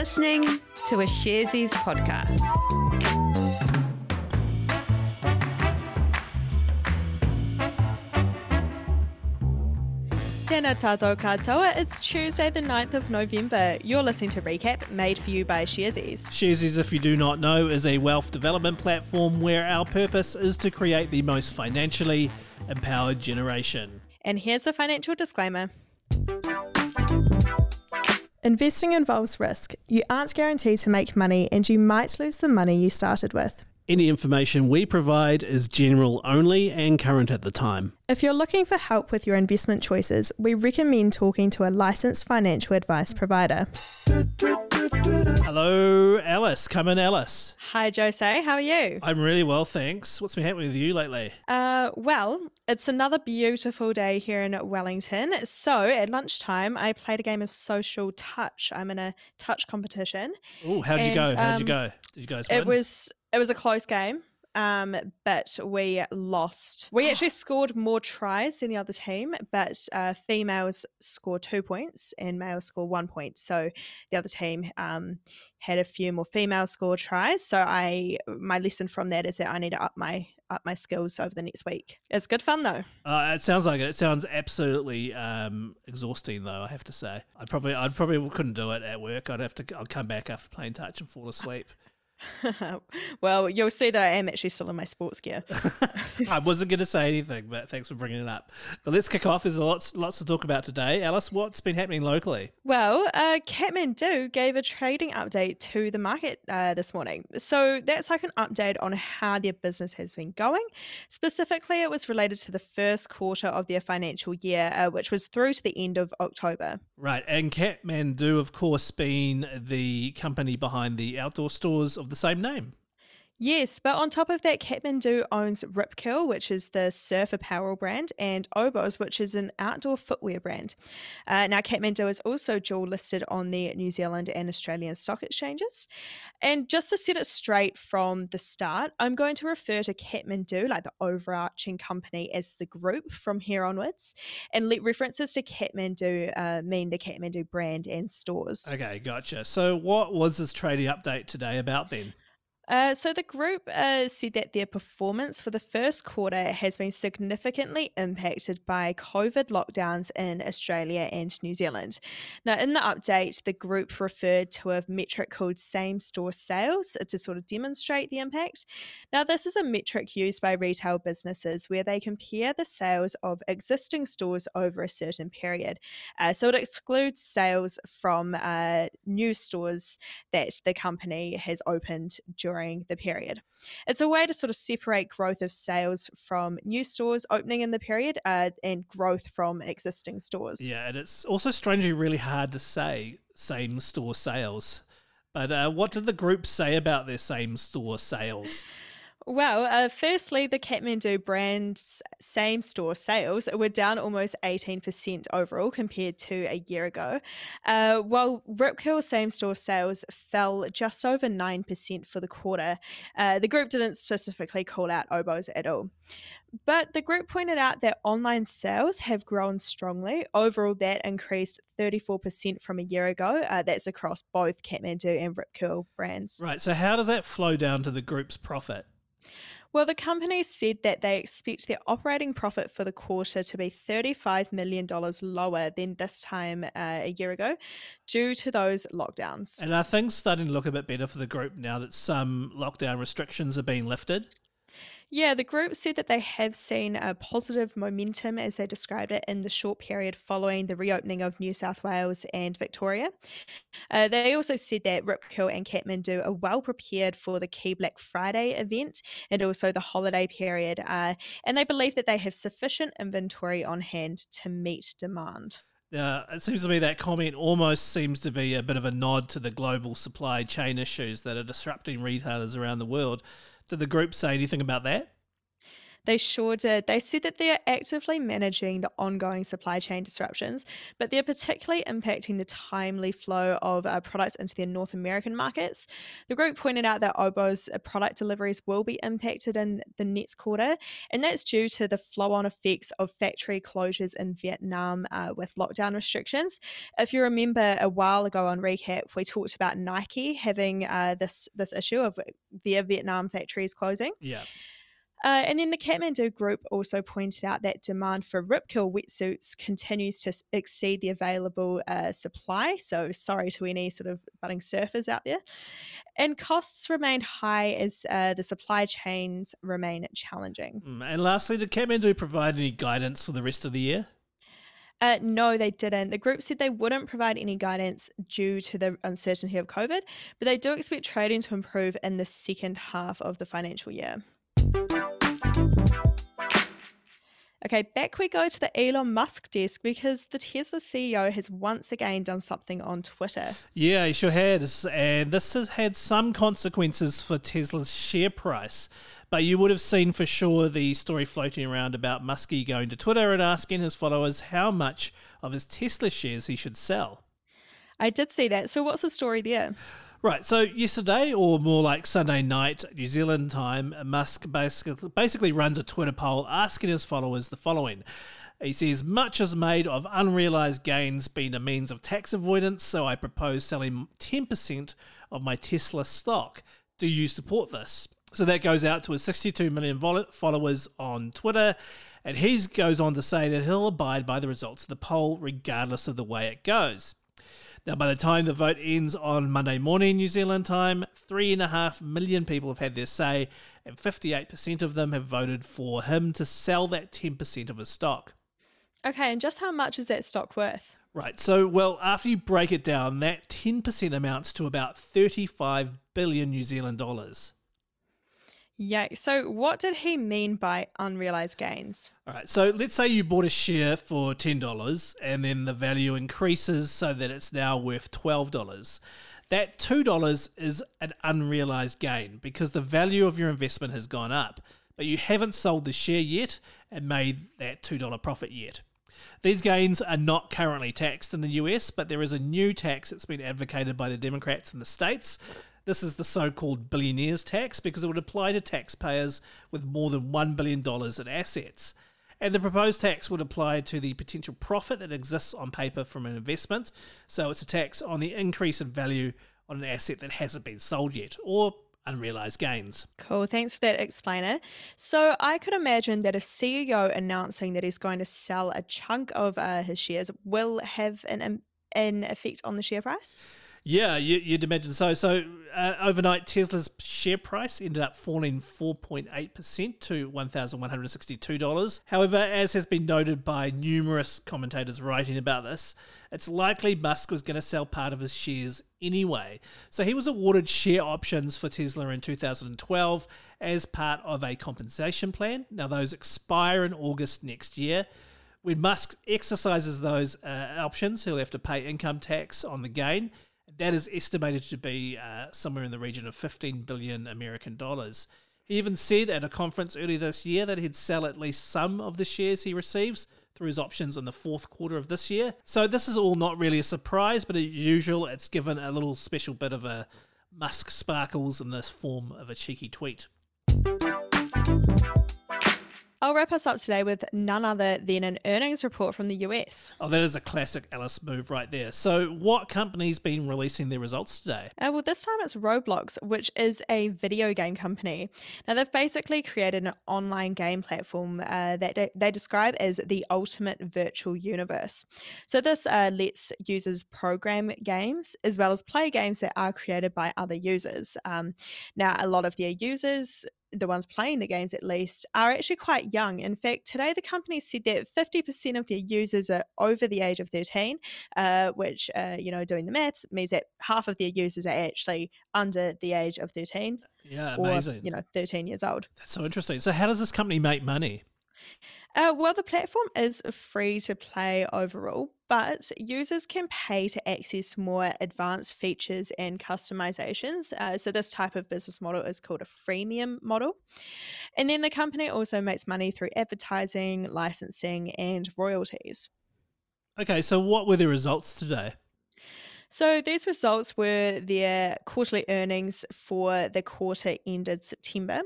listening to a Sharesies podcast. Tēnā tātou katoa. It's Tuesday, the 9th of November. You're listening to Recap, made for you by Sharesies. Sharesies, if you do not know, is a wealth development platform where our purpose is to create the most financially empowered generation. And here's a financial disclaimer. Investing involves risk. You aren't guaranteed to make money, and you might lose the money you started with. Any information we provide is general only and current at the time. If you're looking for help with your investment choices, we recommend talking to a licensed financial advice provider. Hello, Alice. Come in, Alice. Hi, Jose. How are you? I'm really well, thanks. What's been happening with you lately? Uh, well, it's another beautiful day here in Wellington. So at lunchtime, I played a game of social touch. I'm in a touch competition. Oh, how'd you And, go? How'd you um, go? Did you guys win? It was it was a close game, um, but we lost. We actually scored more tries than the other team, but uh, females score two points and males score one point. So the other team um, had a few more female score tries. So I my lesson from that is that I need to up my up my skills over the next week. It's good fun though. Uh, it sounds like it. It sounds absolutely um, exhausting, though. I have to say, I probably, I probably couldn't do it at work. I'd have to, I'd come back after playing touch and fall asleep. well, you'll see that I am actually still in my sports gear. I wasn't going to say anything, but thanks for bringing it up. But let's kick off. There's lots, lots to talk about today. Alice, what's been happening locally? Well, uh, Kathmandu gave a trading update to the market uh, this morning. So that's like an update on how their business has been going. Specifically, it was related to the first quarter of their financial year, uh, which was through to the end of October. Right, and Kathmandu, of course, being the company behind the outdoor stores of the same name. Yes, but on top of that, Kathmandu owns Rip Curl, which is the surf apparel brand, and Oboz, which is an outdoor footwear brand. Uh, now, Kathmandu is also dual listed on the New Zealand and Australian stock exchanges. And just to set it straight from the start, I'm going to refer to Kathmandu, like the overarching company, as the group from here onwards, and let references to Kathmandu uh, mean the Kathmandu brand and stores. Okay, gotcha. So, what was this trading update today about then? Uh, so the group uh, said that their performance for the first quarter has been significantly impacted by COVID lockdowns in Australia and New Zealand. Now, in the update, the group referred to a metric called same store sales to sort of demonstrate the impact. Now, this is a metric used by retail businesses where they compare the sales of existing stores over a certain period. Uh, so it excludes sales from uh, new stores that the company has opened during the period. It's a way to sort of separate growth of sales from new stores opening in the period uh, and growth from existing stores. Yeah, and it's also strangely really hard to say same store sales. But uh, what did the group say about their same store sales? Well, uh, firstly, the Kathmandu brand's same store sales were down almost 18% overall compared to a year ago, uh, while Rip Curl same store sales fell just over 9% for the quarter. Uh, the group didn't specifically call out Oboz at all. But the group pointed out that online sales have grown strongly. Overall, that increased 34% from a year ago. Uh, that's across both Kathmandu and Rip Curl brands. Right, so how does that flow down to the group's profit? Well, the company said that they expect their operating profit for the quarter to be $35 million lower than this time uh, a year ago due to those lockdowns. And are things starting to look a bit better for the group now that some lockdown restrictions are being lifted? Yeah, the group said that they have seen a positive momentum, as they described it, in the short period following the reopening of New South Wales and Victoria. Uh, they also said that Rip Curl and Kathmandu are well prepared for the key Black Friday event and also the holiday period, uh, and they believe that they have sufficient inventory on hand to meet demand. Uh, it seems to me that comment almost seems to be a bit of a nod to the global supply chain issues that are disrupting retailers around the world. Did the group say anything about that? They sure did. They said that they're actively managing the ongoing supply chain disruptions, but they're particularly impacting the timely flow of uh, products into their North American markets. The group pointed out that Oboz uh, product deliveries will be impacted in the next quarter, and that's due to the flow on effects of factory closures in Vietnam uh, with lockdown restrictions. If you remember a while ago on Recap, we talked about Nike having uh, this, this issue of their Vietnam factories closing. Yeah. Uh, and then the Kathmandu group also pointed out that demand for Rip Curl wetsuits continues to exceed the available uh, supply. So, sorry to any sort of budding surfers out there. And costs remain high as uh, the supply chains remain challenging. Mm, and lastly, did Kathmandu provide any guidance for the rest of the year? Uh, no, they didn't. The group said they wouldn't provide any guidance due to the uncertainty of COVID, but they do expect trading to improve in the second half of the financial year. Okay, back we go to the Elon Musk desk because the Tesla CEO has once again done something on Twitter. Yeah, he sure has. And this has had some consequences for Tesla's share price. But you would have seen for sure the story floating around about Muskie going to Twitter and asking his followers how much of his Tesla shares he should sell. I did see that. So, what's the story there? Right. So yesterday, or more like Sunday night, New Zealand time, Musk basically basically runs a Twitter poll asking his followers the following. He says, much is made of unrealized gains being a means of tax avoidance, so I propose selling 10% of my Tesla stock. Do you support this? So that goes out to his 62 million followers on Twitter. And he goes on to say that he'll abide by the results of the poll regardless of the way it goes. Now, by the time the vote ends on Monday morning, New Zealand time, three and a half million people have had their say, and 58% of them have voted for him to sell that 10% of his stock. Okay, and just how much is that stock worth? Right, so, well, after you break it down, that 10% amounts to about 35 billion New Zealand dollars. Yeah. So, what did he mean by unrealized gains? All right. So, let's say you bought a share for $10 and then the value increases so that it's now worth $12. That $2 is an unrealized gain because the value of your investment has gone up, but you haven't sold the share yet and made that $2 profit yet. These gains are not currently taxed in the US, but there is a new tax that's been advocated by the Democrats in the States this is the so called billionaires tax because it would apply to taxpayers with more than $1 billion in assets. And the proposed tax would apply to the potential profit that exists on paper from an investment. So it's a tax on the increase in value on an asset that hasn't been sold yet or unrealized gains. Cool, thanks for that explainer. So I could imagine that a CEO announcing that he's going to sell a chunk of uh, his shares will have an, an effect on the share price? Yeah, you, would imagine so. So uh, overnight, Tesla's share price ended up falling 4.8% to $1,162. However, as has been noted by numerous commentators writing about this, it's likely Musk was going to sell part of his shares anyway. So he was awarded share options for Tesla in 2012 as part of a compensation plan. Now, those expire in August next year. When Musk exercises those uh, options, he'll have to pay income tax on the gain that is estimated to be uh, somewhere in the region of 15 billion American dollars. He even said at a conference earlier this year that he'd sell at least some of the shares he receives through his options in the fourth quarter of this year. So this is all not really a surprise, but as usual, it's given a little special bit of a Musk sparkles in this form of a cheeky tweet. I'll wrap us up today with none other than an earnings report from the US. Oh, that is a classic Alice move right there. So, what company's been releasing their results today? Uh, well, this time it's Roblox, which is a video game company. Now, they've basically created an online game platform uh, that de- they describe as the ultimate virtual universe. So, this uh, lets users program games as well as play games that are created by other users. Um, now, a lot of their users the ones playing the games at least, are actually quite young. In fact, today the company said that 50% of their users are over the age of 13, uh, which, uh, you know, doing the maths means that half of their users are actually under the age of 13. Yeah, amazing. Or, you know, 13 years old. That's so interesting. So, how does this company make money? Uh, well, the platform is free to play overall, but users can pay to access more advanced features and customizations. Uh, so, this type of business model is called a freemium model. And then the company also makes money through advertising, licensing, and royalties. Okay, so what were the results today? So these results were their quarterly earnings for the quarter ended September.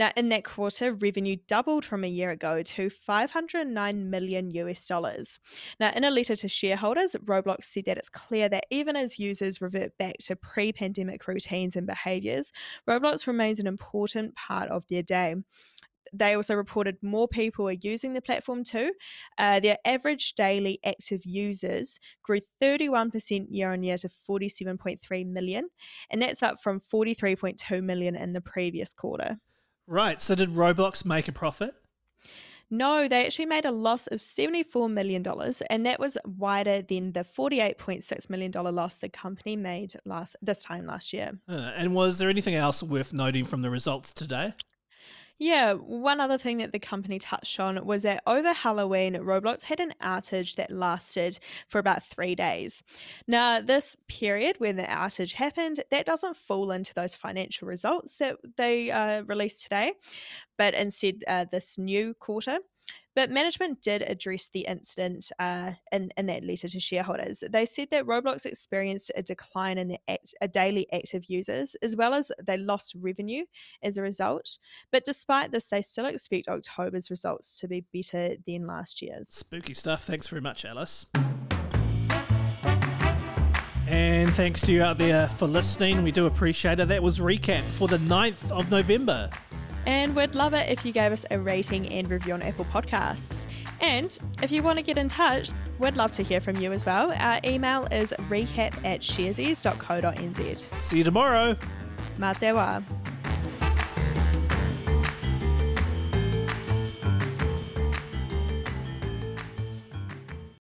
Now, in that quarter, revenue doubled from a year ago to 509 million US dollars. Now, in a letter to shareholders, Roblox said that it's clear that even as users revert back to pre pandemic routines and behaviors, Roblox remains an important part of their day they also reported more people are using the platform too. Uh, their average daily active users grew 31% year on year to 47.3 million, and that's up from 43.2 million in the previous quarter. Right. So, did Roblox make a profit? No, they actually made a loss of $74 million, and that was wider than the $48.6 million loss the company made last this time last year. Uh, and was there anything else worth noting from the results today? Yeah, one other thing that the company touched on was that over Halloween, Roblox had an outage that lasted for about three days. Now, this period when the outage happened, that doesn't fall into those financial results that they uh, released today, but instead, uh, this new quarter. But management did address the incident uh, in, in that letter to shareholders. They said that Roblox experienced a decline in their act, daily active users, as well as they lost revenue as a result. But despite this, they still expect October's results to be better than last year's. Spooky stuff. Thanks very much, Alice. And thanks to you out there for listening. We do appreciate it. That was recap for the 9th of November. And we'd love it if you gave us a rating and review on Apple Podcasts. And if you want to get in touch, we'd love to hear from you as well. Our email is recap at sharesies.co.nz. See you tomorrow. Mā te wā.